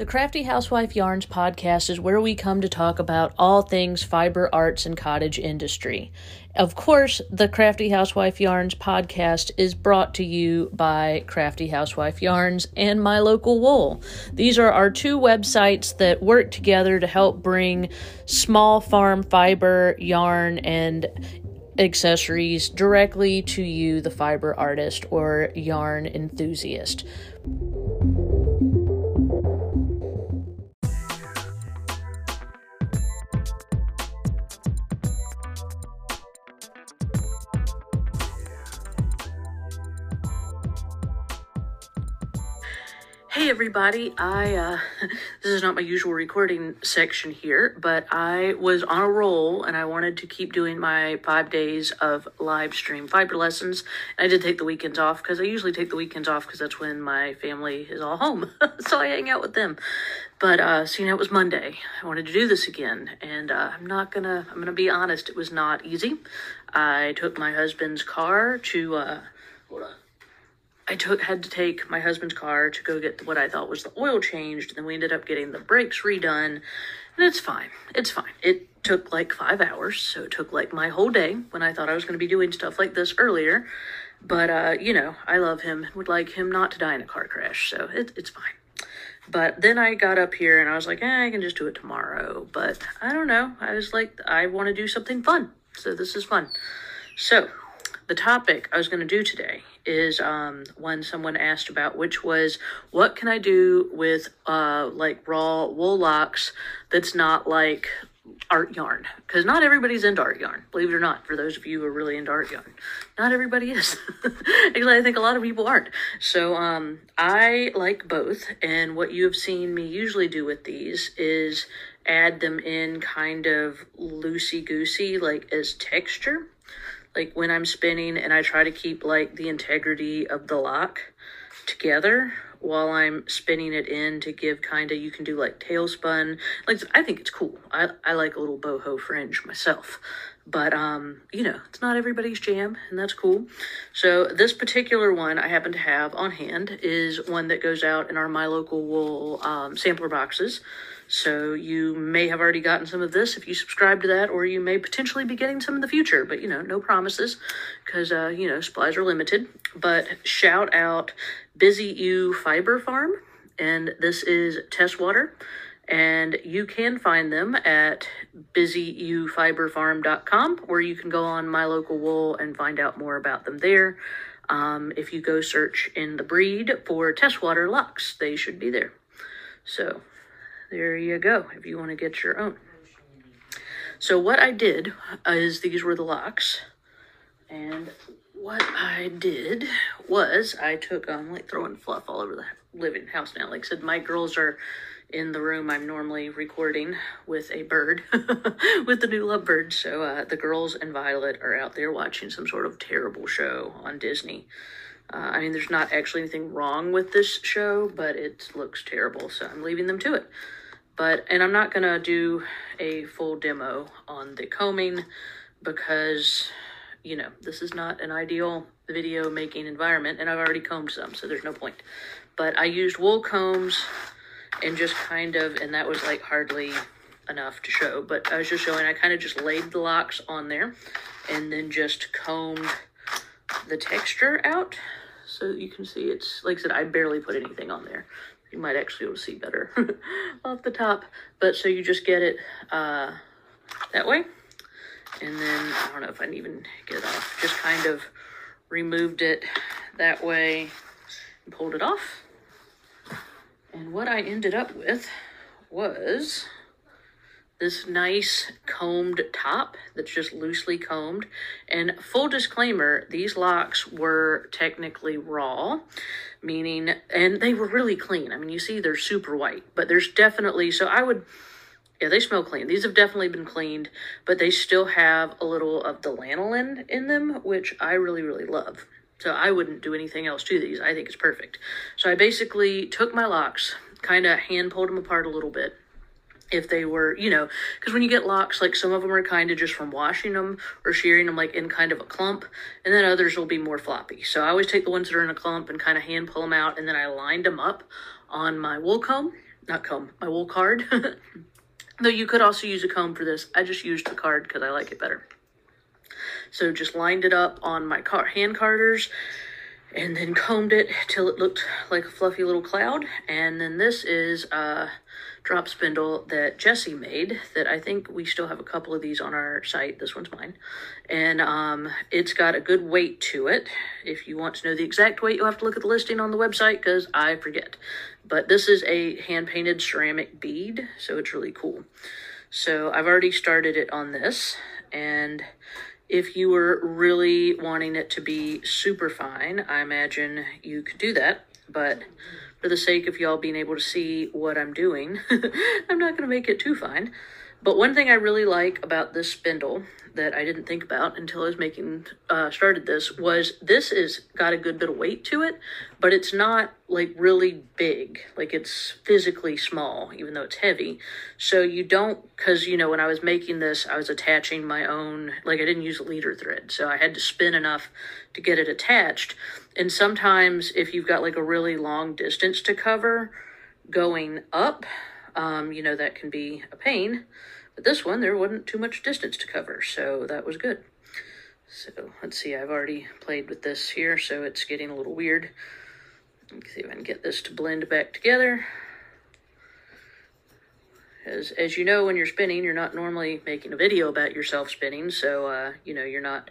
The Crafty Housewife Yarns podcast is where we come to talk about all things fiber arts and cottage industry. Of course, the Crafty Housewife Yarns podcast is brought to you by Crafty Housewife Yarns and My Local Wool. These are our two websites that work together to help bring small farm fiber, yarn, and accessories directly to you, the fiber artist or yarn enthusiast. Hey everybody, I uh this is not my usual recording section here, but I was on a roll and I wanted to keep doing my 5 days of live stream fiber lessons. I did take the weekends off cuz I usually take the weekends off cuz that's when my family is all home. so I hang out with them. But uh seeing it was Monday, I wanted to do this again and uh, I'm not to I'm to be honest, it was not easy. I took my husband's car to uh hold on. I took had to take my husband's car to go get what I thought was the oil changed, and then we ended up getting the brakes redone, and it's fine. It's fine. It took like five hours, so it took like my whole day when I thought I was going to be doing stuff like this earlier. But uh, you know, I love him. Would like him not to die in a car crash, so it, it's fine. But then I got up here and I was like, eh, I can just do it tomorrow. But I don't know. I was like, I want to do something fun, so this is fun. So the topic I was going to do today is um, one someone asked about, which was what can I do with uh, like raw wool locks that's not like art yarn? Because not everybody's into art yarn, believe it or not. For those of you who are really into art yarn, not everybody is. Actually, I think a lot of people aren't. So um, I like both, and what you have seen me usually do with these is add them in kind of loosey goosey, like as texture like when I'm spinning and I try to keep like the integrity of the lock together while I'm spinning it in to give kind of you can do like tailspun like I think it's cool. I, I like a little boho fringe myself. But um you know it's not everybody's jam and that's cool. So this particular one I happen to have on hand is one that goes out in our my local wool um, sampler boxes so you may have already gotten some of this if you subscribe to that, or you may potentially be getting some in the future. But you know, no promises because uh, you know supplies are limited. But shout out Busy You Fiber Farm, and this is Teeswater. And you can find them at busyyoufiberfarm.com, or you can go on My Local Wool and find out more about them there. Um, if you go search in the breed for Teeswater locks, they should be there. So there you go, if you want to get your own. So what I did is these were the locks. And what I did was I took, um, like throwing fluff all over the living house now. Like I said, my girls are in the room I'm normally recording with a bird, with the new lovebird. So uh, the girls and Violet are out there watching some sort of terrible show on Disney. Uh, I mean, there's not actually anything wrong with this show, but it looks terrible, so I'm leaving them to it. But, and I'm not going to do a full demo on the combing because, you know, this is not an ideal video making environment and I've already combed some, so there's no point. But I used wool combs and just kind of, and that was like hardly enough to show, but I was just showing, I kind of just laid the locks on there and then just combed the texture out so you can see it's, like I said, I barely put anything on there you might actually be able to see better off the top. But so you just get it uh, that way. And then, I don't know if I can even get it off. Just kind of removed it that way and pulled it off. And what I ended up with was this nice combed top that's just loosely combed. And full disclaimer, these locks were technically raw, meaning, and they were really clean. I mean, you see they're super white, but there's definitely, so I would, yeah, they smell clean. These have definitely been cleaned, but they still have a little of the lanolin in them, which I really, really love. So I wouldn't do anything else to these. I think it's perfect. So I basically took my locks, kind of hand pulled them apart a little bit, if they were, you know, because when you get locks, like some of them are kind of just from washing them or shearing them like in kind of a clump, and then others will be more floppy. So I always take the ones that are in a clump and kind of hand pull them out, and then I lined them up on my wool comb. not comb, my wool card. Though you could also use a comb for this. I just used the card because I like it better. So just lined it up on my car hand carders and then combed it till it looked like a fluffy little cloud. And then this is a drop spindle that Jesse made that I think we still have a couple of these on our site. This one's mine. And um, it's got a good weight to it. If you want to know the exact weight, you'll have to look at the listing on the website because I forget. But this is a hand-painted ceramic bead, so it's really cool. So I've already started it on this, and if you were really wanting it to be super fine, I imagine you could do that. But for the sake of y'all being able to see what I'm doing, I'm not going to make it too fine. But one thing I really like about this spindle that I didn't think about until I was making, uh, started this, was this is got a good bit of weight to it, but it's not like really big. Like it's physically small, even though it's heavy. So you don't, cause you know, when I was making this, I was attaching my own, like I didn't use a leader thread. So I had to spin enough to get it attached. And sometimes if you've got like a really long distance to cover going up, um, you know, that can be a pain. But this one, there wasn't too much distance to cover, so that was good. So let's see, I've already played with this here, so it's getting a little weird. Let's see if I can get this to blend back together. As, as you know, when you're spinning, you're not normally making a video about yourself spinning, so, uh, you know, you're not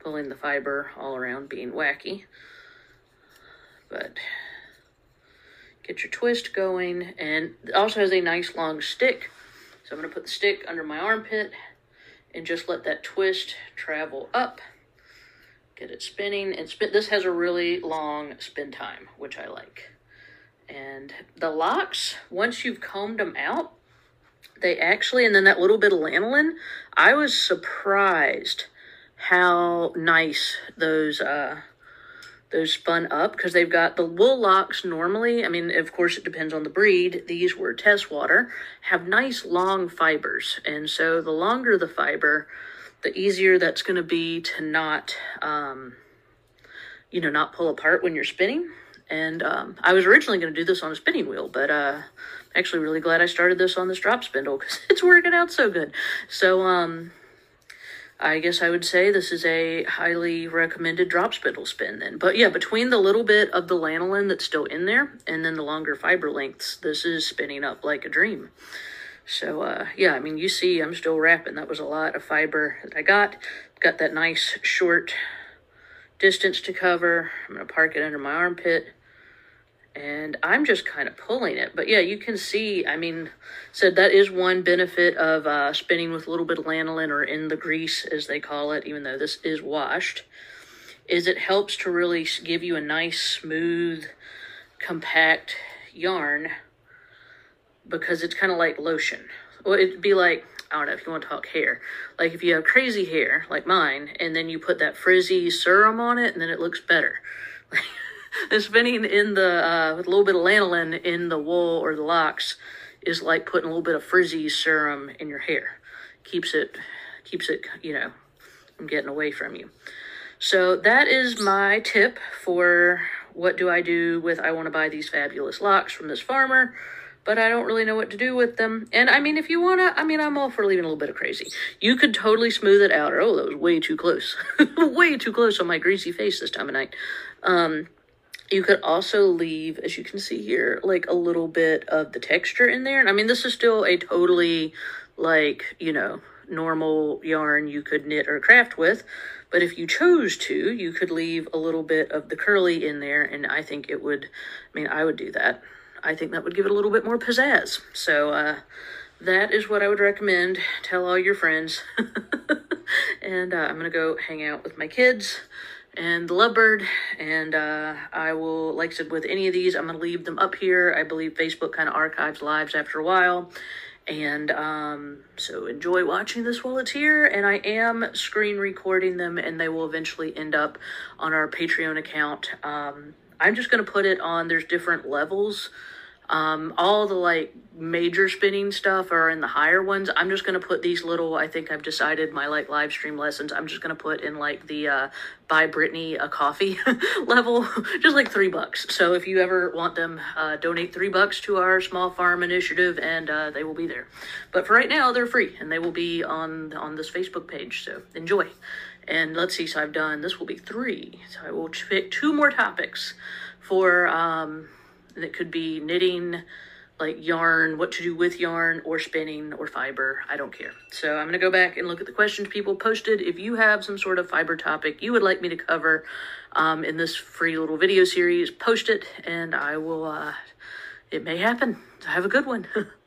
pulling the fiber all around being wacky. But get your twist going, and also has a nice long stick so I'm going to put the stick under my armpit and just let that twist travel up. Get it spinning. And spin. This has a really long spin time, which I like. And the locks, once you've combed them out, they actually, and then that little bit of lanolin, I was surprised how nice those uh, those spun up because they've got the wool locks normally. I mean, of course, it depends on the breed. These were Teeswater, have nice long fibers. And so the longer the fiber, the easier that's going to be to not, um, you know, not pull apart when you're spinning. And um, I was originally going to do this on a spinning wheel, but uh, actually really glad I started this on this drop spindle because it's working out so good. So, um, I guess I would say this is a highly recommended drop spindle spin then. But yeah, between the little bit of the lanolin that's still in there and then the longer fiber lengths, this is spinning up like a dream. So uh, yeah, I mean, you see I'm still wrapping. That was a lot of fiber that I got. Got that nice short distance to cover. I'm to park it under my armpit and I'm just kind of pulling it. But yeah, you can see, I mean, said that is one benefit of uh, spinning with a little bit of lanolin or in the grease, as they call it, even though this is washed, is it helps to really give you a nice, smooth, compact yarn because it's kind of like lotion. Well, it'd be like, I don't know if you want to talk hair. Like if you have crazy hair, like mine, and then you put that frizzy serum on it, and then it looks better. spinning in the uh, with a little bit of lanolin in the wool or the locks is like putting a little bit of frizzy serum in your hair. Keeps it keeps it you know from getting away from you. So that is my tip for what do I do with I want to buy these fabulous locks from this farmer but I don't really know what to do with them. And I mean, if you want to, I mean, I'm all for leaving a little bit of crazy. You could totally smooth it out. Or, oh, that was way too close. way too close on my greasy face this time of night. Um, you could also leave, as you can see here, like a little bit of the texture in there. And I mean, this is still a totally like, you know, normal yarn you could knit or craft with. But if you chose to, you could leave a little bit of the curly in there. And I think it would, I mean, I would do that. I think that would give it a little bit more pizzazz. So, uh, that is what I would recommend. Tell all your friends. and uh, I'm going to go hang out with my kids and the lovebird and uh, i will like i said with any of these i'm going to leave them up here. I believe facebook kind of archives lives after a while. And um, so enjoy watching this while it's here and i am screen recording them and they will eventually end up on our patreon account. Um, i'm just going to put it on there's different levels Um, all the like major spinning stuff are in the higher ones. I'm just gonna put these little. I think I've decided my like live stream lessons. I'm just gonna put in like the uh, buy Brittany a coffee level, just like three bucks. So if you ever want them, uh, donate three bucks to our small farm initiative, and uh, they will be there. But for right now, they're free, and they will be on on this Facebook page. So enjoy. And let's see. So I've done this will be three. So I will pick two more topics for um, that could be knitting like yarn, what to do with yarn or spinning or fiber. I don't care. So I'm going to go back and look at the questions people posted. If you have some sort of fiber topic you would like me to cover um, in this free little video series, post it and I will, uh, it may happen. Have a good one.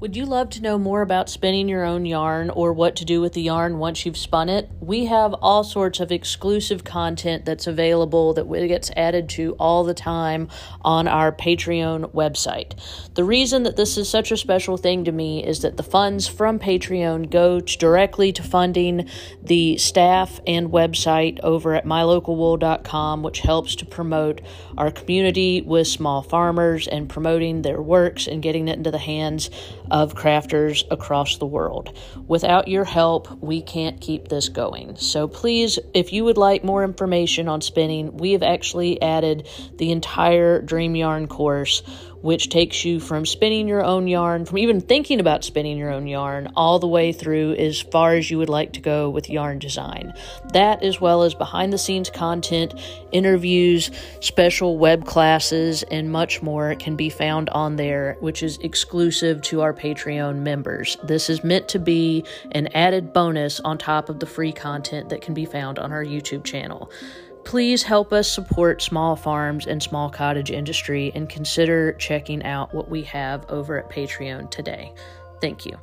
Would you love to know more about spinning your own yarn or what to do with the yarn once you've spun it? We have all sorts of exclusive content that's available that gets added to all the time on our Patreon website. The reason that this is such a special thing to me is that the funds from Patreon go directly to funding the staff and website over at mylocalwool.com, which helps to promote our community with small farmers and promoting their works and getting it into the hands of crafters across the world. Without your help, we can't keep this going. So please, if you would like more information on spinning, we have actually added the entire Dream Yarn course which takes you from spinning your own yarn, from even thinking about spinning your own yarn, all the way through as far as you would like to go with yarn design. That, as well as behind the scenes content, interviews, special web classes, and much more, can be found on there, which is exclusive to our Patreon members. This is meant to be an added bonus on top of the free content that can be found on our YouTube channel. Please help us support small farms and small cottage industry and consider checking out what we have over at Patreon today. Thank you.